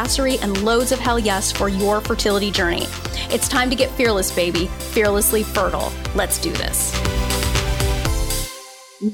badassery, and loads of hell yes for your fertility journey. It's time to get fearless, baby, fearlessly fertile. Let's do this.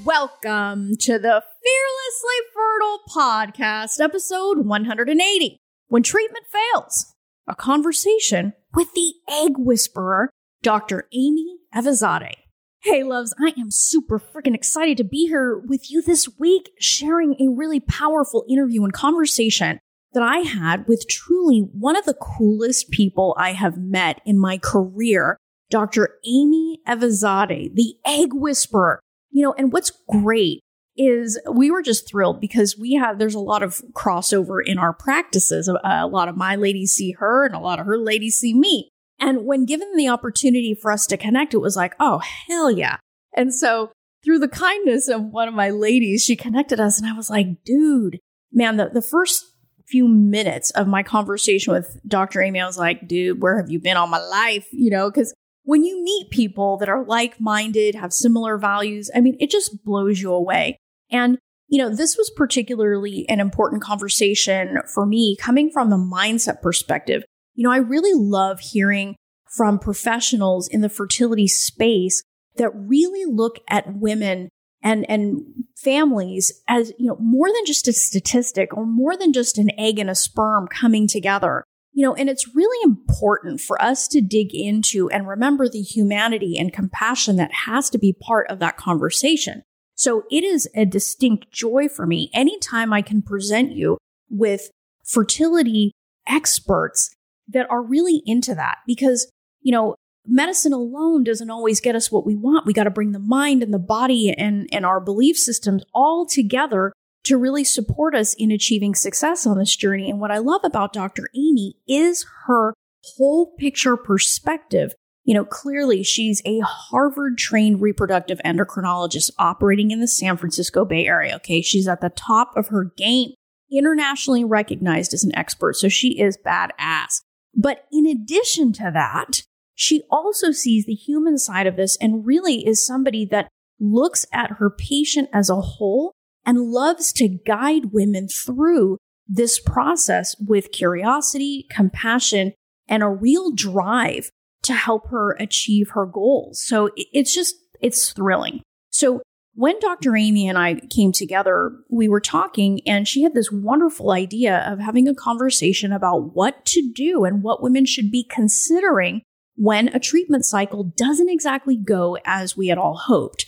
Welcome to the Fearlessly Fertile Podcast, episode 180 When Treatment Fails, a conversation with the egg whisperer, Dr. Amy Eyvazzadeh. Hey, loves, I am super freaking excited to be here with you this week, sharing a really powerful interview and conversation that I had with truly one of the coolest people I have met in my career, Dr. Amy Eyvazzadeh, the egg whisperer. You know, and what's great is we were just thrilled because we have there's a lot of crossover in our practices. A, a lot of my ladies see her and a lot of her ladies see me. And when given the opportunity for us to connect, it was like, oh, hell yeah. And so through the kindness of one of my ladies, she connected us and I was like, dude, man, the, the first few minutes of my conversation with Dr. Amy, I was like, dude, where have you been all my life? You know, because when you meet people that are like minded, have similar values, I mean, it just blows you away. And, you know, this was particularly an important conversation for me coming from the mindset perspective. You know, I really love hearing from professionals in the fertility space that really look at women and, and families as, you know, more than just a statistic or more than just an egg and a sperm coming together. You know, and it's really important for us to dig into and remember the humanity and compassion that has to be part of that conversation. So it is a distinct joy for me anytime I can present you with fertility experts that are really into that because, you know, medicine alone doesn't always get us what we want. We got to bring the mind and the body and, and our belief systems all together to really support us in achieving success on this journey. And what I love about Dr. Amy is her whole picture perspective. You know, clearly she's a Harvard trained reproductive endocrinologist operating in the San Francisco Bay Area. Okay. She's at the top of her game, internationally recognized as an expert. So she is badass. But in addition to that, she also sees the human side of this and really is somebody that looks at her patient as a whole and loves to guide women through this process with curiosity, compassion, and a real drive to help her achieve her goals. So it's just, it's thrilling. So when Dr. Amy and I came together, we were talking and she had this wonderful idea of having a conversation about what to do and what women should be considering when a treatment cycle doesn't exactly go as we had all hoped.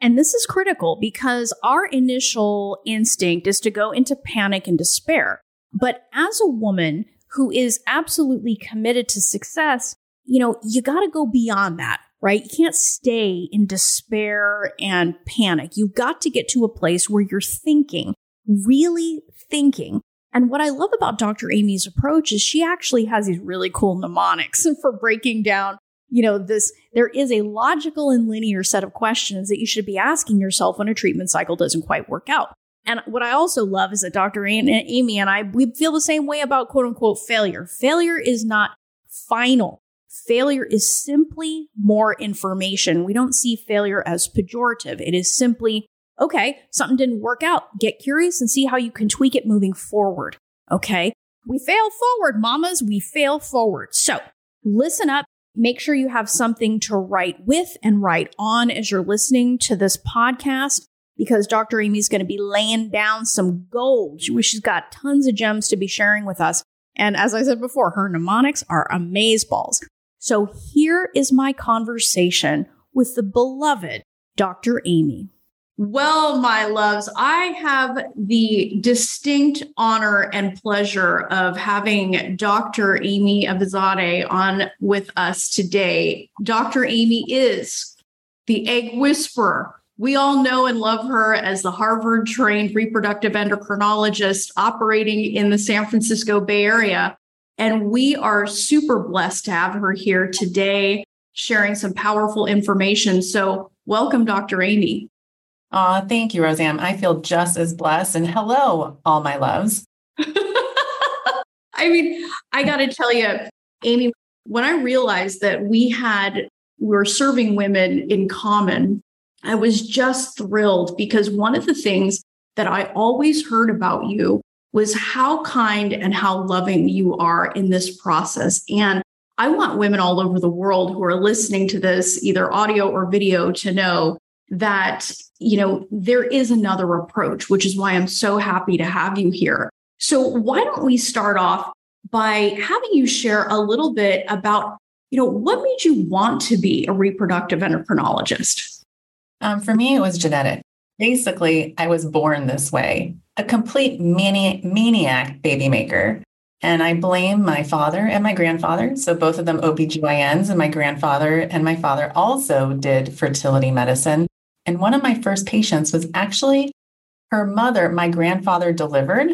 And this is critical because our initial instinct is to go into panic and despair. But as a woman who is absolutely committed to success, you know, you got to go beyond that, right? You can't stay in despair and panic. You've got to get to a place where you're thinking, really thinking. And what I love about Dr. Amy's approach is she actually has these really cool mnemonics for breaking down you know, this, there is a logical and linear set of questions that you should be asking yourself when a treatment cycle doesn't quite work out. And what I also love is that Dr. Amy and I, we feel the same way about quote unquote failure. Failure is not final. Failure is simply more information. We don't see failure as pejorative. It is simply, okay, something didn't work out. Get curious and see how you can tweak it moving forward. Okay. We fail forward, mamas. We fail forward. So listen up Make sure you have something to write with and write on as you're listening to this podcast because Dr. Amy's going to be laying down some gold. She's got tons of gems to be sharing with us. And as I said before, her mnemonics are amazeballs. So here is my conversation with the beloved Dr. Amy. Well, my loves, I have the distinct honor and pleasure of having Dr. Amy Eyvazzadeh on with us today. Dr. Amy is the egg whisperer, We all know and love her as the Harvard trained reproductive endocrinologist operating in the San Francisco Bay Area. And we are super blessed to have her here today, sharing some powerful information. So, welcome, Dr. Amy. Aw, thank you, Roseanne. I feel just as blessed. And hello, all my loves. I mean, I got to tell you, Amy, when I realized that we had, we were serving women in common, I was just thrilled because one of the things that I always heard about you was how kind and how loving you are in this process. And I want women all over the world who are listening to this, either audio or video, to know that, you know, there is another approach, which is why I'm so happy to have you here. So, why don't we start off by having you share a little bit about, you know, what made you want to be a reproductive endocrinologist? Um, for me, it was genetic. Basically, I was born this way, a complete mani- maniac baby maker. And I blame my father and my grandfather. So both of them OBGYNs, and my grandfather and my father also did fertility medicine. And one of my first patients was actually her mother, my grandfather delivered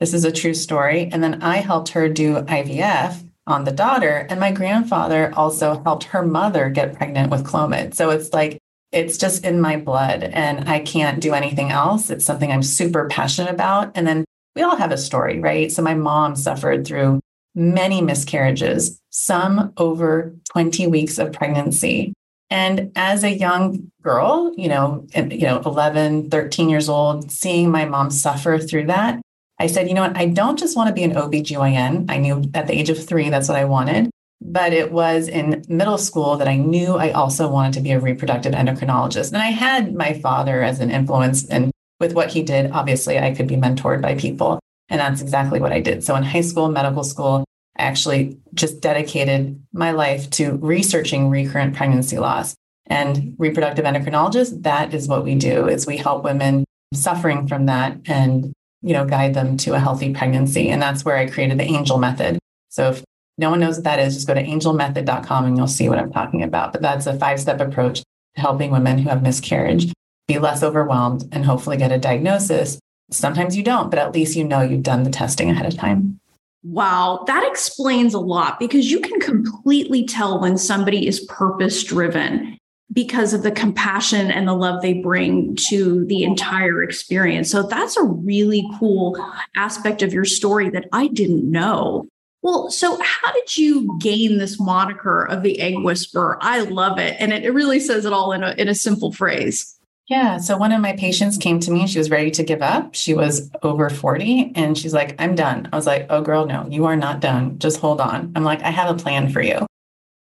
this is a true story. And then I helped her do IVF on the daughter. And my grandfather also helped her mother get pregnant with Clomid. So it's like, it's just in my blood and I can't do anything else. It's something I'm super passionate about. And then we all have a story, right? So my mom suffered through many miscarriages, some over 20 weeks of pregnancy. And as a young girl, you know, you know, 11, 13 years old, seeing my mom suffer through that, I said, you know what? I don't just want to be an OBGYN. I knew at the age of three, that's what I wanted. But it was in middle school that I knew I also wanted to be a reproductive endocrinologist. And I had my father as an influence. And with what he did, obviously, I could be mentored by people. And that's exactly what I did. So in high school, medical school, actually just dedicated my life to researching recurrent pregnancy loss. And reproductive endocrinologists, that is what we do is we help women suffering from that and you know, guide them to a healthy pregnancy. And that's where I created the angel method. So if no one knows what that is, just go to angelmethod.com and you'll see what I'm talking about. But that's a five step approach to helping women who have miscarriage be less overwhelmed and hopefully get a diagnosis. Sometimes you don't, but at least you know you've done the testing ahead of time. Wow, that explains a lot because you can completely tell when somebody is purpose driven because of the compassion and the love they bring to the entire experience. So that's a really cool aspect of your story that I didn't know. Well, so how did you gain this moniker of the egg whisperer? I love it. And it, really says it all in a, in a simple phrase. Yeah. So one of my patients came to me. She was ready to give up. She was over 40 and she's like, I'm done. I was like, oh, girl, no, you are not done. Just hold on. I'm like, I have a plan for you.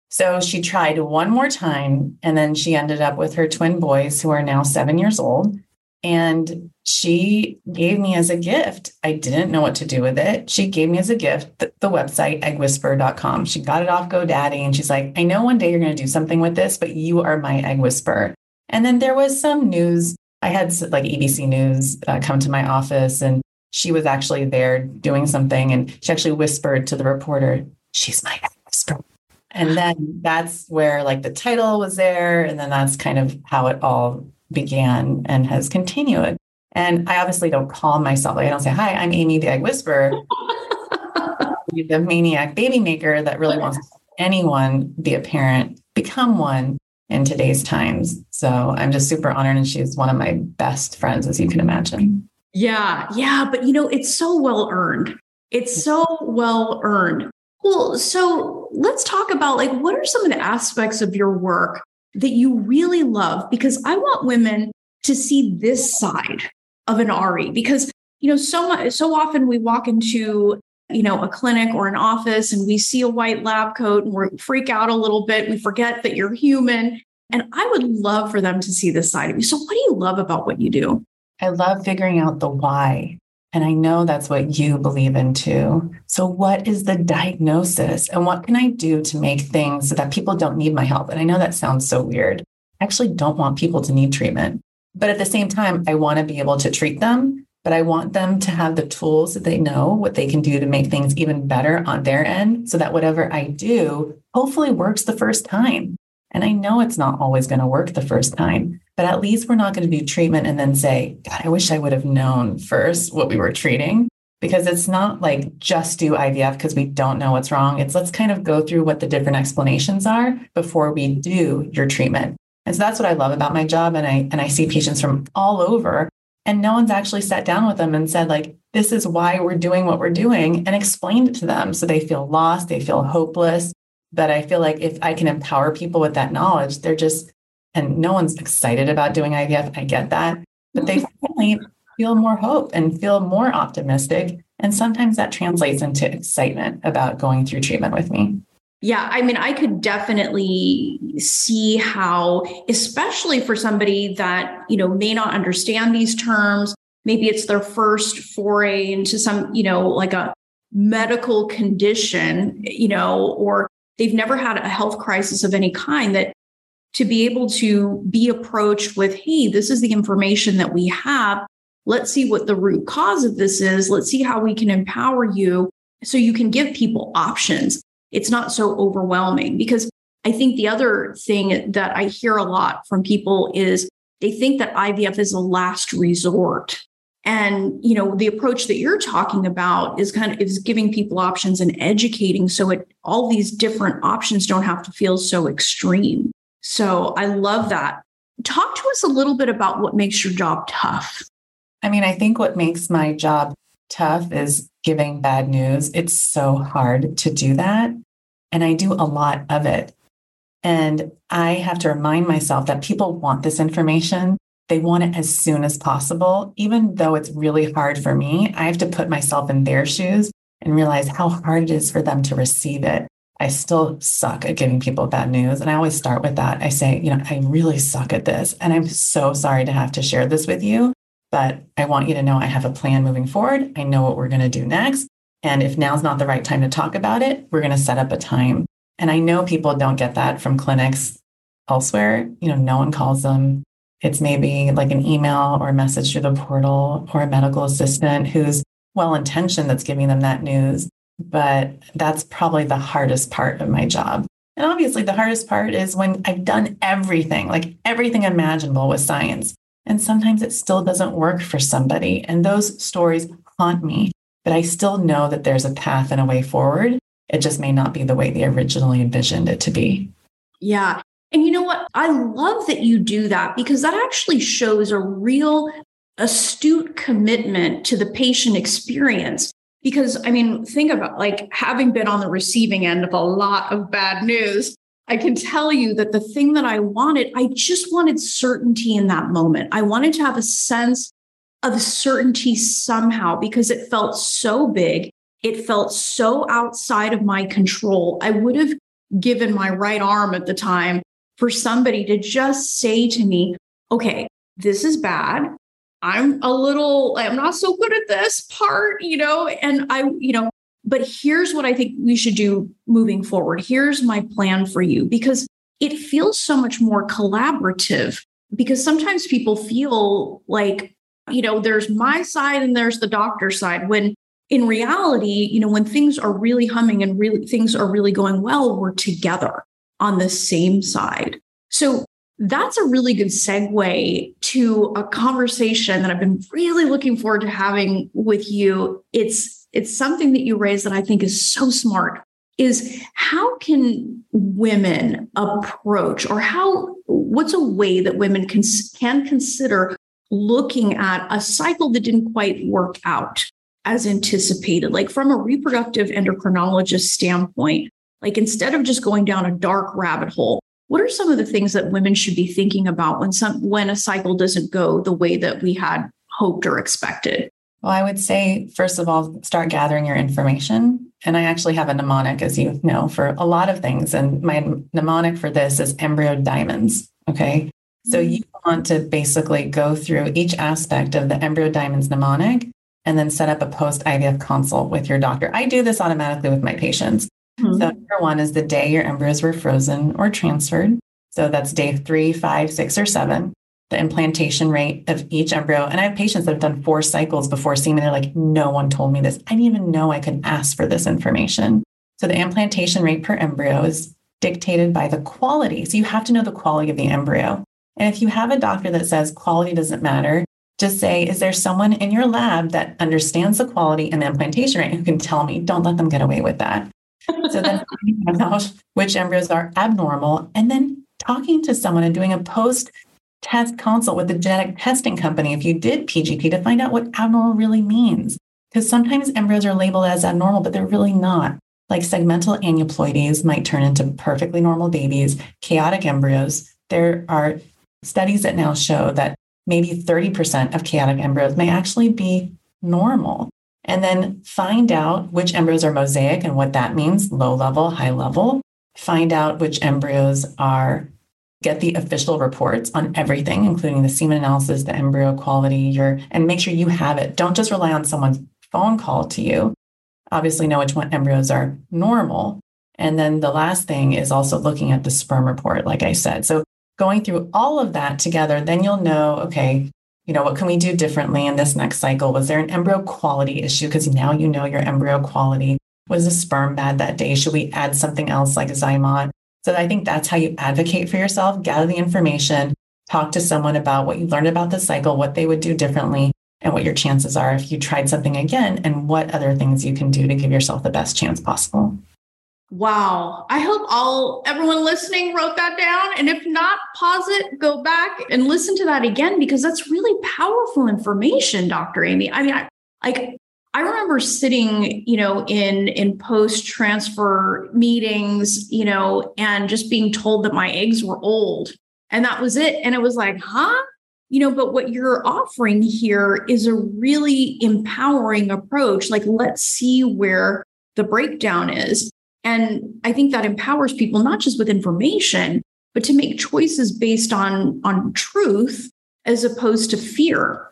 So she tried one more time, and then she ended up with her twin boys who are now seven years old. And she gave me as a gift. I didn't know what to do with it. She gave me as a gift the, the website eggwhisperer.com. She got it off GoDaddy and she's like, I know one day you're going to do something with this, but you are my egg whisperer. And then there was some news. I had like ABC News uh, come to my office and she was actually there doing something. And she actually whispered to the reporter, She's my egg whisperer. And then that's where like the title was there. And then that's kind of how it all began and has continued. And I obviously don't call myself, like I don't say, hi, I'm Amy the Egg Whisperer. the maniac baby maker that really wants anyone be a parent, become one in today's times. So I'm just super honored. And she's one of my best friends, as you can imagine. Yeah. Yeah. But you know, it's so well earned. It's so well earned. Well, so let's talk about like what are some of the aspects of your work that you really love? Because I want women to see this side of an RE because you know so much so often we walk into you know a clinic or an office and we see a white lab coat and we freak out a little bit we forget that you're human and i would love for them to see this side of you so what do you love about what you do i love figuring out the why and I know that's what you believe in too. So, what is the diagnosis and what can I do to make things so that people don't need my help? And I know that sounds so weird. I actually don't want people to need treatment. But at the same time, I want to be able to treat them, but I want them to have the tools that they know what they can do to make things even better on their end so that whatever I do hopefully works the first time. And I know it's not always going to work the first time, but at least we're not going to do treatment and then say, God, I wish I would have known first what we were treating. Because it's not like just do IVF because we don't know what's wrong. It's let's kind of go through what the different explanations are before we do your treatment. And so that's what I love about my job. And I and I see patients from all over. And no one's actually sat down with them and said, like, this is why we're doing what we're doing and explained it to them. So they feel lost, they feel hopeless, but I feel like if I can empower people with that knowledge, they're just, and no one's excited about doing IVF. I get that, but they finally feel more hope and feel more optimistic. And sometimes that translates into excitement about going through treatment with me. Yeah, I mean, I could definitely see how, especially for somebody that, you know, may not understand these terms, maybe it's their first foray into some, you know, like a medical condition, you know, or they've never had a health crisis of any kind that to be able to be approached with hey this is the information that we have. Let's see what the root cause of this is. Let's see how we can empower you so you can give people options it's not so overwhelming. Because i think the other thing that i hear a lot from people is they think that ivf is a last resort. And you know the approach that you're talking about is kind of is giving people options and educating so it all these different options don't have to feel so extreme. So i love that. Talk to us a little bit about what makes your job tough. I mean i think what makes my job tough is giving bad news it's so hard to do that and i do a lot of it and i have to remind myself that people want this information they want it as soon as possible. Even though it's really hard for me, I have to put myself in their shoes and realize how hard it is for them to receive it. I still suck at giving people bad news. And I always start with that. I say, you know, I really suck at this. And I'm so sorry to have to share this with you, but I want you to know I have a plan moving forward. I know what we're going to do next. And if now's not the right time to talk about it, we're going to set up a time. And I know people don't get that from clinics elsewhere. You know, no one calls them it's maybe like an email or a message through the portal or a medical assistant who's well intentioned that's giving them that news. But that's probably the hardest part of my job. And obviously, the hardest part is when I've done everything, like everything imaginable with science. And sometimes it still doesn't work for somebody. And those stories haunt me. But I still know that there's a path and a way forward. It just may not be the way they originally envisioned it to be. Yeah. And you know what? I love that you do that because that actually shows a real astute commitment to the patient experience. Because I mean, think about like having been on the receiving end of a lot of bad news. I can tell you that the thing that I wanted, I just wanted certainty in that moment. I wanted to have a sense of certainty somehow because it felt so big. It felt so outside of my control. I would have given my right arm at the time for somebody to just say to me, okay, this is bad. I'm a little, I'm not so good at this part, you know, and I, you know, but here's what I think we should do moving forward. Here's my plan for you because it feels so much more collaborative because sometimes people feel like, you know, there's my side and there's the doctor's side when in reality, you know, when things are really humming and really things are really going well, we're together on the same side. So that's a really good segue to a conversation that I've been really looking forward to having with you. It's it's something that you raised that I think is so smart is how can women approach or how what's a way that women can can consider looking at a cycle that didn't quite work out as anticipated like from a reproductive endocrinologist standpoint like instead of just going down a dark rabbit hole, what are some of the things that women should be thinking about when some when a cycle doesn't go the way that we had hoped or expected? Well, I would say, first of all, start gathering your information. And I actually have a mnemonic, as you know, for a lot of things. And my mnemonic for this is embryo diamonds. Okay. So mm-hmm. you want to basically go through each aspect of the embryo diamonds mnemonic and then set up a post IVF consult with your doctor. I do this automatically with my patients. Mm-hmm. So, number one is the day your embryos were frozen or transferred. So, that's day three, five, six, or seven. The implantation rate of each embryo. And I have patients that have done four cycles before seeing me. They're like, no one told me this. I didn't even know I could ask for this information. So, the implantation rate per embryo is dictated by the quality. So you have to know the quality of the embryo. And if you have a doctor that says quality doesn't matter, just say, is there someone in your lab that understands the quality and the implantation rate who can tell me? Don't let them get away with that. So then finding out which embryos are abnormal and then talking to someone and doing a post test consult with the genetic testing company if you did PGT to find out what abnormal really means. Because sometimes embryos are labeled as abnormal, but they're really not. Like segmental aneuploidies might turn into perfectly normal babies, chaotic embryos. There are studies that now show that maybe 30% of chaotic embryos may actually be normal. And then find out which embryos are mosaic and what that means low level, high level. Find out which embryos are get the official reports on everything, including the semen analysis, the embryo quality, your, and make sure you have it. Don't just rely on someone's phone call to you. Obviously, know which one embryos are normal. And then the last thing is also looking at the sperm report, like I said. So going through all of that together, then you'll know, okay, you know, what can we do differently in this next cycle? Was there an embryo quality issue? Because now you know your embryo quality. Was the sperm bad that day? Should we add something else like Zymot? So I think that's how you advocate for yourself, gather the information, talk to someone about what you learned about the cycle, what they would do differently, and what your chances are if you tried something again, and what other things you can do to give yourself the best chance possible. Wow. I hope all everyone listening wrote that down. And if not, pause it, go back and listen to that again because that's really powerful information, Dr. Amy. I mean, I, like I remember sitting, you know, in in post transfer meetings, you know, and just being told that my eggs were old. And that was it. And it was like, huh? You know, but what you're offering here is a really empowering approach. Like, let's see where the breakdown is. And I think that empowers people not just with information, but to make choices based on on truth as opposed to fear,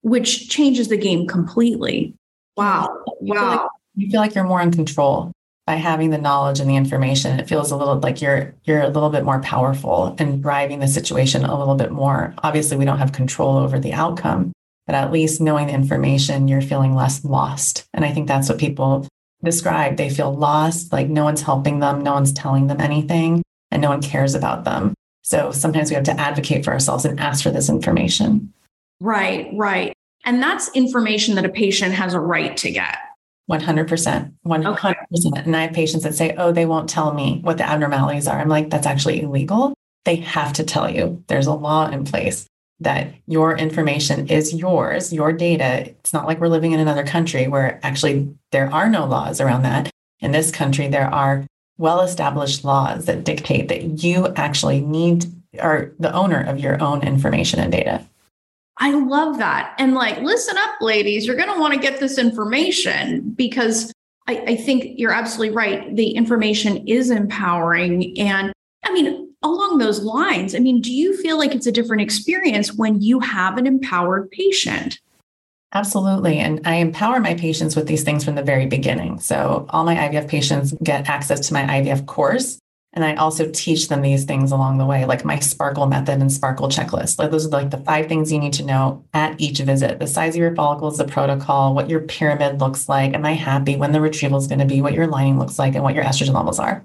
which changes the game completely. Wow. You wow. Feel like, you feel like you're more in control by having the knowledge and the information. It feels a little like you're you're a little bit more powerful and driving the situation a little bit more. Obviously, we don't have control over the outcome, but at least knowing the information, you're feeling less lost. And I think that's what people describe. They feel lost, like no one's helping them, no one's telling them anything, and no one cares about them. So sometimes we have to advocate for ourselves and ask for this information. Right, right. And that's information that a patient has a right to get. 100%. 100%. Okay. And I have patients that say, oh, they won't tell me what the abnormalities are. I'm like, that's actually illegal. They have to tell you. There's a law in place that your information is yours, your data. It's not like we're living in another country where actually there are no laws around that. In this country, there are well established laws that dictate that you actually need are the owner of your own information and data. I love that. And like, listen up, ladies, you're going to want to get this information because I, I, think you're absolutely right. The information is empowering. And I mean, along those lines, I mean, do you feel like it's a different experience when you have an empowered patient? Absolutely. And I empower my patients with these things from the very beginning. So all my IVF patients get access to my IVF course and I also teach them these things along the way, like my sparkle method and sparkle checklist. Like those are like the five things you need to know at each visit. The size of your follicles, the protocol, what your pyramid looks like. Am I happy when the retrieval is going to be, what your lining looks like, and what your estrogen levels are.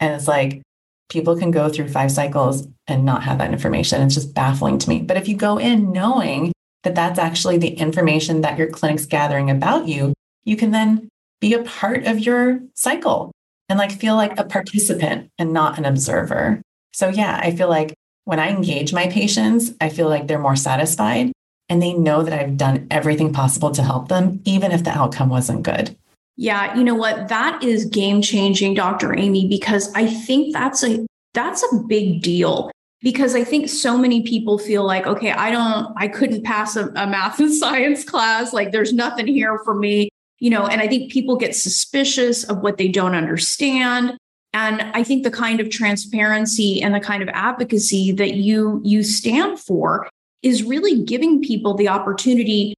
And it's like people can go through five cycles and not have that information. It's just baffling to me. But if you go in knowing that that's actually the information that your clinic's gathering about you, you can then be a part of your cycle and like feel like a participant and not an observer. So, yeah, I feel like when I engage my patients, I feel like they're more satisfied and they know that I've done everything possible to help them, even if the outcome wasn't good. Yeah, you know what? That is game changing, Dr. Amy, because I think that's a that's a big deal because I think so many people feel like, okay, I don't, I couldn't pass a, a math and science class. Like there's nothing here for me you know, and I think people get suspicious of what they don't understand. And I think the kind of transparency and the kind of advocacy that you you stand for is really giving people the opportunity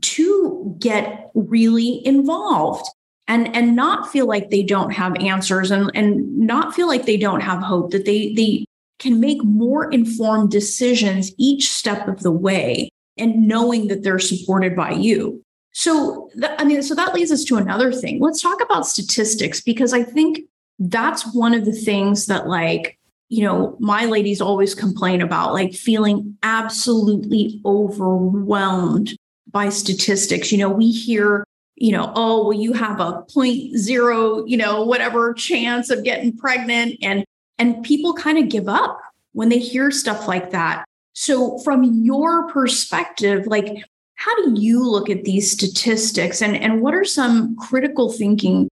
to get really involved and and not feel like they don't have answers and and not feel like they don't have hope that they they can make more informed decisions each step of the way and knowing that they're supported by you so, I mean, so that leads us to another thing. Let's talk about statistics because I think that's one of the things that like you know, my ladies always complain about like feeling absolutely overwhelmed by statistics. You know, we hear, you know, oh, well, you have a point zero, you know, whatever chance of getting pregnant. And and people kind of give up when they hear stuff like that. So from your perspective, like how do you look at these statistics and, and what are some critical thinking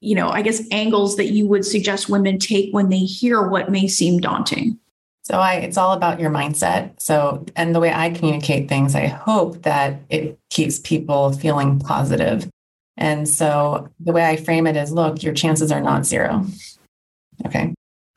you know, I guess angles that you would suggest women take when they hear what may seem daunting? So I it's all about your mindset. So and the way I communicate things, I hope that it keeps people feeling positive. And so the way I frame it is look, your chances are not zero. Okay.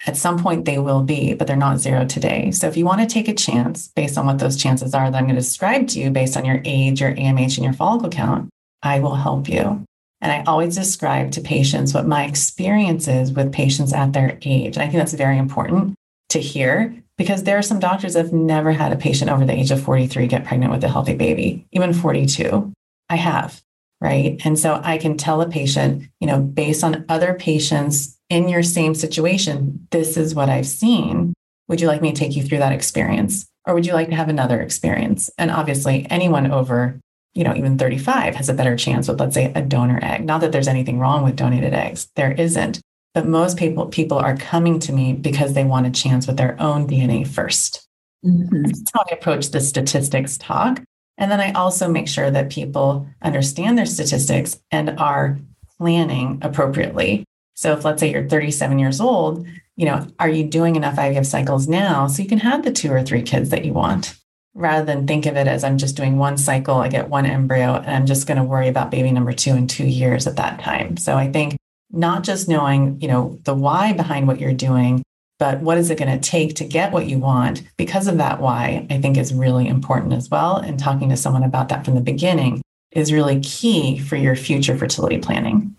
At some point they will be, but they're not zero today. So if you want to take a chance based on what those chances are that I'm going to describe to you based on your age, your AMH, and your follicle count, I will help you. And I always describe to patients what my experience is with patients at their age. And I think that's very important to hear because there are some doctors that have never had a patient over the age of 43 get pregnant with a healthy baby, even 42. I have, right? And so I can tell a patient, you know, based on other patients in your same situation, this is what I've seen. Would you like me to take you through that experience? Or would you like to have another experience? And obviously, anyone over you know, even 35 has a better chance with, let's say, a donor egg. Not that there's anything wrong with donated eggs, there isn't. But most people people are coming to me because they want a chance with their own DNA 1st mm-hmm. That's how I approach the statistics talk. And then I also make sure that people understand their statistics and are planning appropriately. So if let's say you're 37 years old, you know, are you doing enough IVF cycles now so you can have the two or three kids that you want? rather than think of it as I'm just doing one cycle, I get one embryo, and I'm just going to worry about baby number two in two years at that time. So I think not just knowing, you know, the why behind what you're doing, but what is it going to take to get what you want because of that why, I think is really important as well. And talking to someone about that from the beginning is really key for your future fertility planning.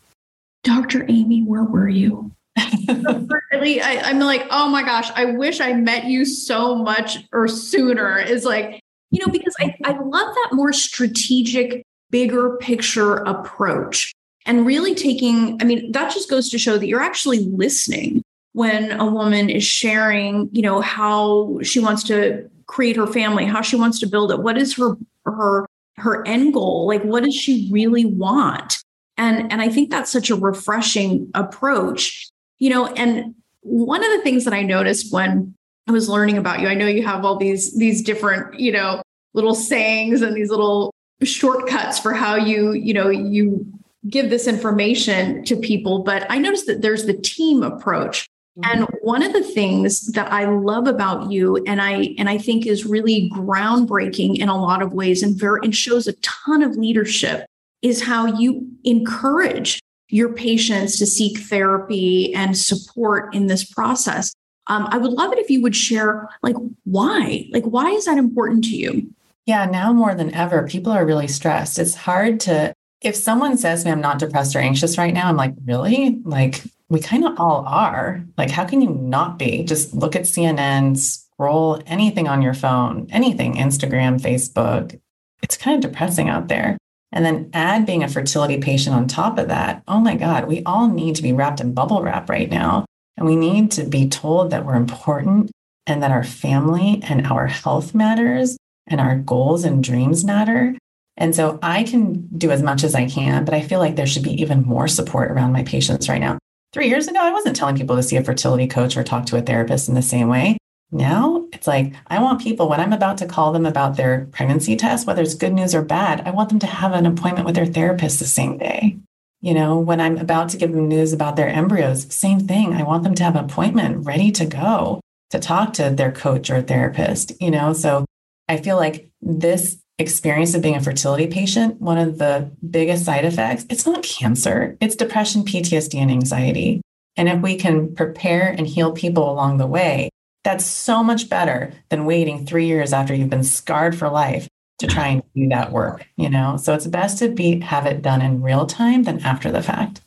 Dr. Amy, where were you? I, I'm like, oh my gosh, I wish I met you so much or sooner. Is like, you know, because I, I love that more strategic, bigger picture approach and really taking, I mean, that just goes to show that you're actually listening when a woman is sharing, you know, how she wants to create her family, how she wants to build it, what is her her her end goal, like what does she really want? And and I think that's such a refreshing approach you know, and one of the things that I noticed when I was learning about you, I know you have all these these different, you know, little sayings and these little shortcuts for how you, you know, you give this information to people, but I noticed that there's the team approach. Mm-hmm. And one of the things that I love about you and I and I think is really groundbreaking in a lot of ways and very and shows a ton of leadership is how you encourage your patients to seek therapy and support in this process. Um, I would love it if you would share, like, why? Like, why is that important to you? Yeah, now more than ever, people are really stressed. It's hard to, if someone says to me, I'm not depressed or anxious right now, I'm like, really? Like, we kind of all are. Like, how can you not be? Just look at CNN, scroll anything on your phone, anything, Instagram, Facebook. It's kind of depressing out there. And then add being a fertility patient on top of that. Oh my God, we all need to be wrapped in bubble wrap right now. And we need to be told that we're important and that our family and our health matters and our goals and dreams matter. And so I can do as much as I can, but I feel like there should be even more support around my patients right now. Three years ago, I wasn't telling people to see a fertility coach or talk to a therapist in the same way. Now it's like, I want people, when I'm about to call them about their pregnancy test, whether it's good news or bad, I want them to have an appointment with their therapist the same day. You know, when I'm about to give them news about their embryos, same thing. I want them to have an appointment ready to go to talk to their coach or therapist, you know? So I feel like this experience of being a fertility patient, one of the biggest side effects, it's not cancer, it's depression, PTSD, and anxiety. And if we can prepare and heal people along the way, that's so much better than waiting three years after you've been scarred for life to try and do that work, you know? So it's best to be have it done in real time than after the fact.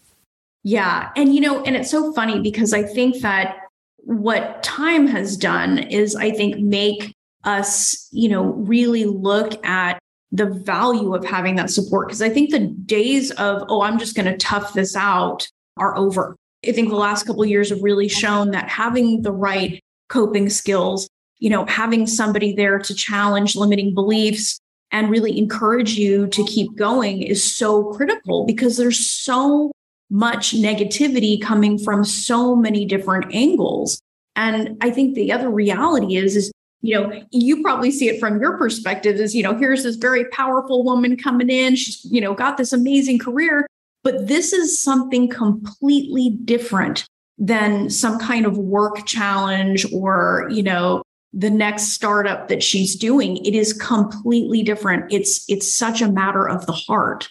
Yeah. And you know, and it's so funny because I think that what time has done is I think make us, you know, really look at the value of having that support. Because I think the days of, oh, I'm just going to tough this out are over I think the last couple of years have really shown that having the right coping skills, you know, having somebody there to challenge limiting beliefs and really encourage you to keep going is so critical because there's so much negativity coming from so many different angles. And I think the other reality is, is you know, you probably see it from your perspective is, you know, here's this very powerful woman coming in. She's, you know, got this amazing career, but this is something completely different than some kind of work challenge or, you know, the next startup that she's doing. It is completely different. It's it's such a matter of the heart.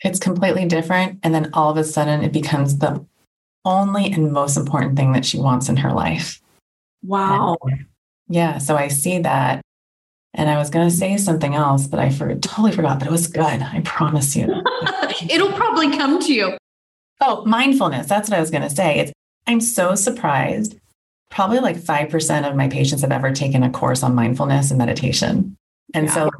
It's completely different. And then all of a sudden it becomes the only and most important thing that she wants in her life. Wow. And yeah. So I see that. And I was going to say something else, but I for, totally forgot, but it was good. I promise you. It'll probably come to you. Oh, mindfulness. That's what I was going to say. It's, I'm so surprised. Probably like 5% of my patients have ever taken a course on mindfulness and meditation. And yeah. so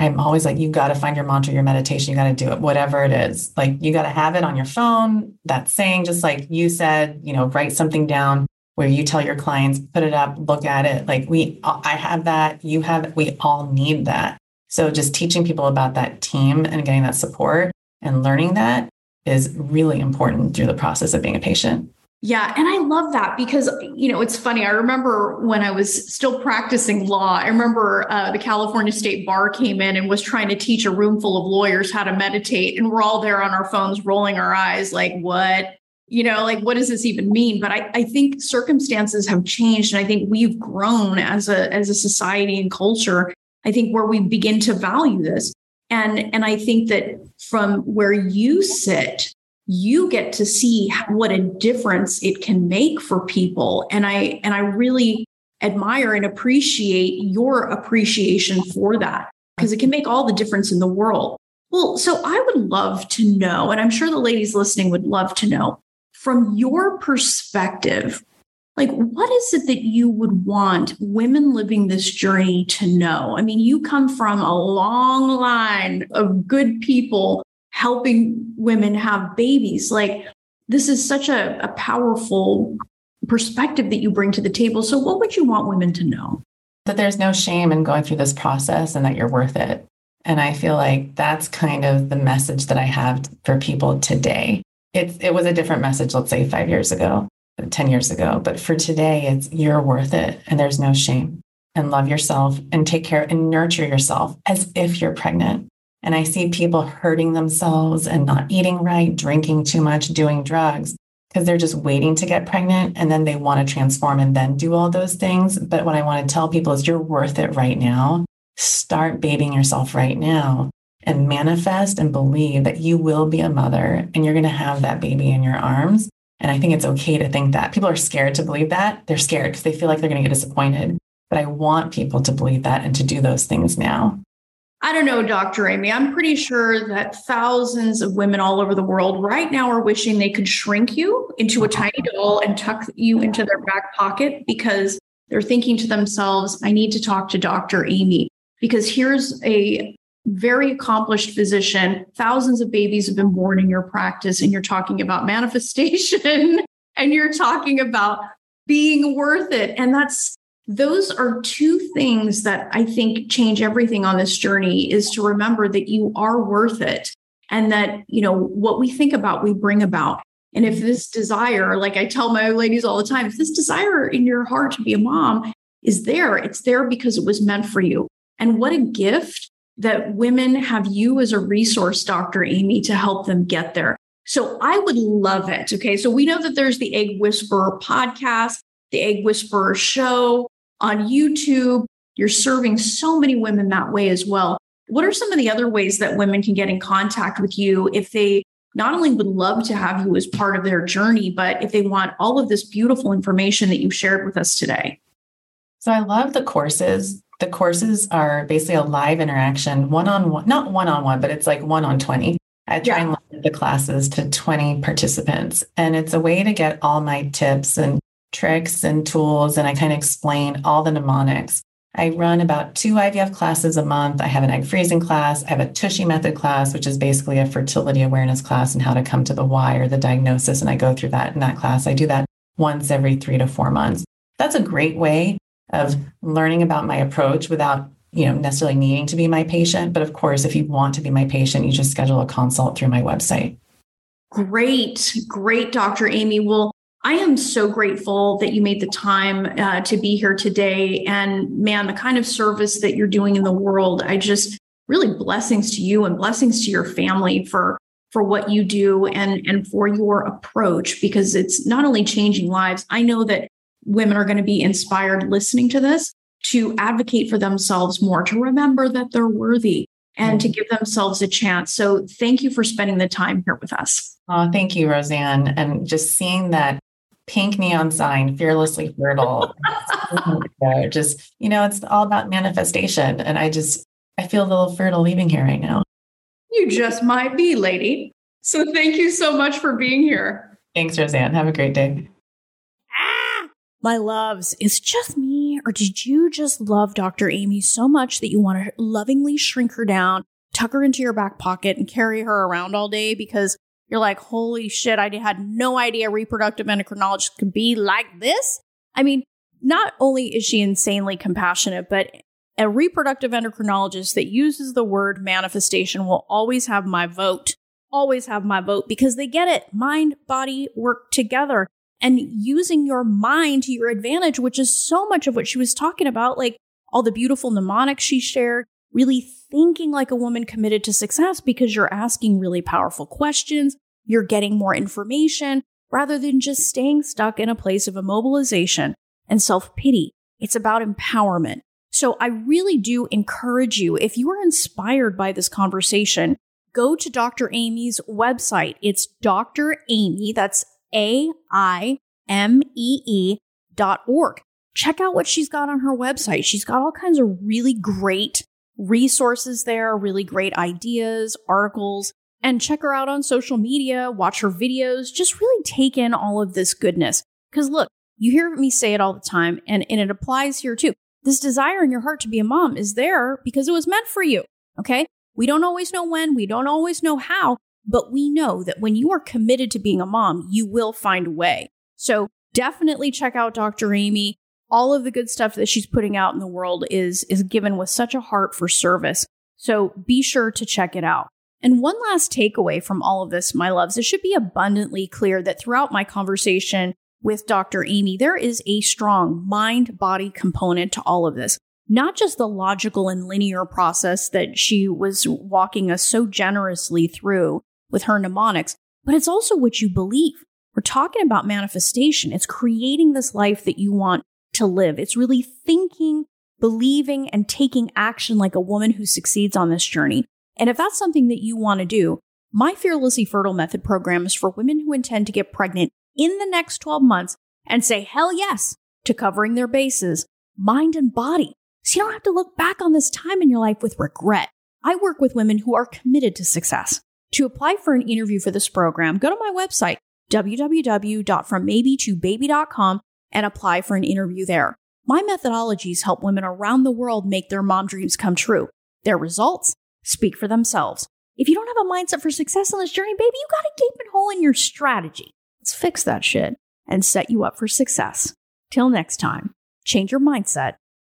I'm always like, you got to find your mantra, your meditation, you got to do it, whatever it is. Like, you got to have it on your phone. That saying, just like you said, you know, write something down where you tell your clients, put it up, look at it. Like we, I have that, you have, we all need that. So just teaching people about that team and getting that support and learning that is really important through the process of being a patient. Yeah. And I love that because, you know, it's funny. I remember when I was still practicing law, I remember uh, the California State Bar came in and was trying to teach a room full of lawyers how to meditate. And we're all there on our phones, rolling our eyes, like, what? You know like what does this even mean? But I, I think circumstances have changed and i think we've grown as a as a society and culture i think where we begin to value this. And and i think that from where you sit you get to see what a difference it can make for people. And i and i really admire and appreciate your appreciation for that because it can make all the difference in the world. Well so i would love to know and i'm sure the ladies listening would love to know from your perspective, like what is it that you would want women living this journey to know? I mean, you come from a long line of good people helping women have babies. Like this is such a, a powerful perspective that you bring to the table. So what would you want women to know? That there's no shame in going through this process and that you're worth it. And I feel like that's kind of the message that I have for people today it, it was a different message, let's say five years ago, 10 years ago. But for today, it's you're worth it and there's no shame. And love yourself and take care and nurture yourself as if you're pregnant. And I see people hurting themselves and not eating right, drinking too much, doing drugs because they're just waiting to get pregnant and then they want to transform and then do all those things. But what I want to tell people is you're worth it right now. Start babying yourself right now and manifest and believe that you will be a mother and you're going to have that baby in your arms. And I think it's okay to think that. People are scared to believe that. They're scared because they feel like they're going to get disappointed. But I want people to believe that and to do those things now. I don't know, Dr. Amy. I'm pretty sure that thousands of women all over the world right now are wishing they could shrink you into a tiny doll and tuck you into their back pocket because they're thinking to themselves, I need to talk to Dr. Amy because here's a very accomplished physician. Thousands of babies have been born in your practice, and you're talking about manifestation and you're talking about being worth it. And that's those are two things that I think change everything on this journey is to remember that you are worth it and that, you know, what we think about, we bring about. And if this desire, like I tell my ladies all the time, if this desire in your heart to be a mom is there, it's there because it was meant for you. And what a gift that women have you as a resource, Dr. Amy, to help them get there. So I would love it. Okay. So we know that there's the Egg Whisperer podcast, the Egg Whisperer show on YouTube. You're serving so many women that way as well. What are some of the other ways that women can get in contact with you if they not only would love to have you as part of their journey, but if they want all of this beautiful information that you've shared with us today? So I love the courses the courses are basically a live interaction, one on one, not one on one, but it's like one on 20. I try yeah. and limit the classes to 20 participants. And it's a way to get all my tips and tricks and tools. And I kind of explain all the mnemonics I run about two IVF classes a month. I have an egg freezing class. I have a Tushy method class, which is basically a fertility awareness class and how to come to the why or the diagnosis. And I go through that in that class. I do that once every three to four months. That's a great way of learning about my approach without you know necessarily needing to be my patient. But of course if you want to be my patient you just schedule a consult through my website. Great great dr amy. Well i am so grateful that you made the time uh, to be here today. And man the kind of service that you're doing in the world i just really blessings to you and blessings to your family for for what you do and and for your approach because it's not only changing lives. I know that women are going to be inspired listening to this to advocate for themselves more, to remember that they're worthy and to mm-hmm. give themselves a chance. So thank you for spending the time here with us. Oh, thank you, Rosanne. And just seeing that pink neon sign, fearlessly fertile, just, you know, it's all about manifestation. And I just, I feel a little fertile leaving here right now. You just might be, lady. So thank you so much for being here. Thanks, Rosanne. Have a great day. My loves, it's just me or did you just love Dr. Aimee so much that you want to lovingly shrink her down, tuck her into your back pocket, and carry her around all day because you're like, holy shit, I had no idea reproductive endocrinologists could be like this? I mean, not only is she insanely compassionate, but a reproductive endocrinologist that uses the word manifestation will always have my vote. Always have my vote because they get it. Mind, body work together and using your mind to your advantage, which is so much of what she was talking about, like all the beautiful mnemonics she shared, really thinking like a woman committed to success because you're asking really powerful questions, you're getting more information rather than just staying stuck in a place of immobilization and self pity. It's about empowerment. So I really do encourage you, if you are inspired by this conversation, go to Dr. Aimee's website. It's Dr. Aimee, that's a I M E E dot org. Check out what she's got on her website. She's got all kinds of really great resources there, really great ideas, articles, and check her out on social media, watch her videos, just really take in all of this goodness. Because look, you hear me say it all the time, and, and it applies here too. This desire in your heart to be a mom is there because it was meant for you. Okay. We don't always know when, we don't always know how, but we know that when you are committed to being a mom, you will find a way. So definitely check out Dr. Aimee. All of the good stuff that she's putting out in the world is, is given with such a heart for service. So be sure to check it out. And one last takeaway from all of this, my loves, it should be abundantly clear that throughout my conversation with Dr. Aimee, there is a strong mind body component to all of this. Not just the logical and linear process that she was walking us so generously through, with her mnemonics, but it's also what you believe. We're talking about manifestation. It's creating this life that you want to live. It's really thinking, believing, and taking action like a woman who succeeds on this journey. And if that's something that you want to do, my Fearlessly Fertile Method program is for women who intend to get pregnant in the next 12 months and say hell yes to covering their bases, mind and body. So you don't have to look back on this time in your life with regret. I work with women who are committed to success. To apply for an interview for this program, go to my website, www.frommaybe2baby.com, and apply for an interview there. My methodologies help women around the world make their mom dreams come true. Their results speak for themselves. If you don't have a mindset for success on this journey, baby, you got a gaping hole in your strategy. Let's fix that shit and set you up for success. Till next time, change your mindset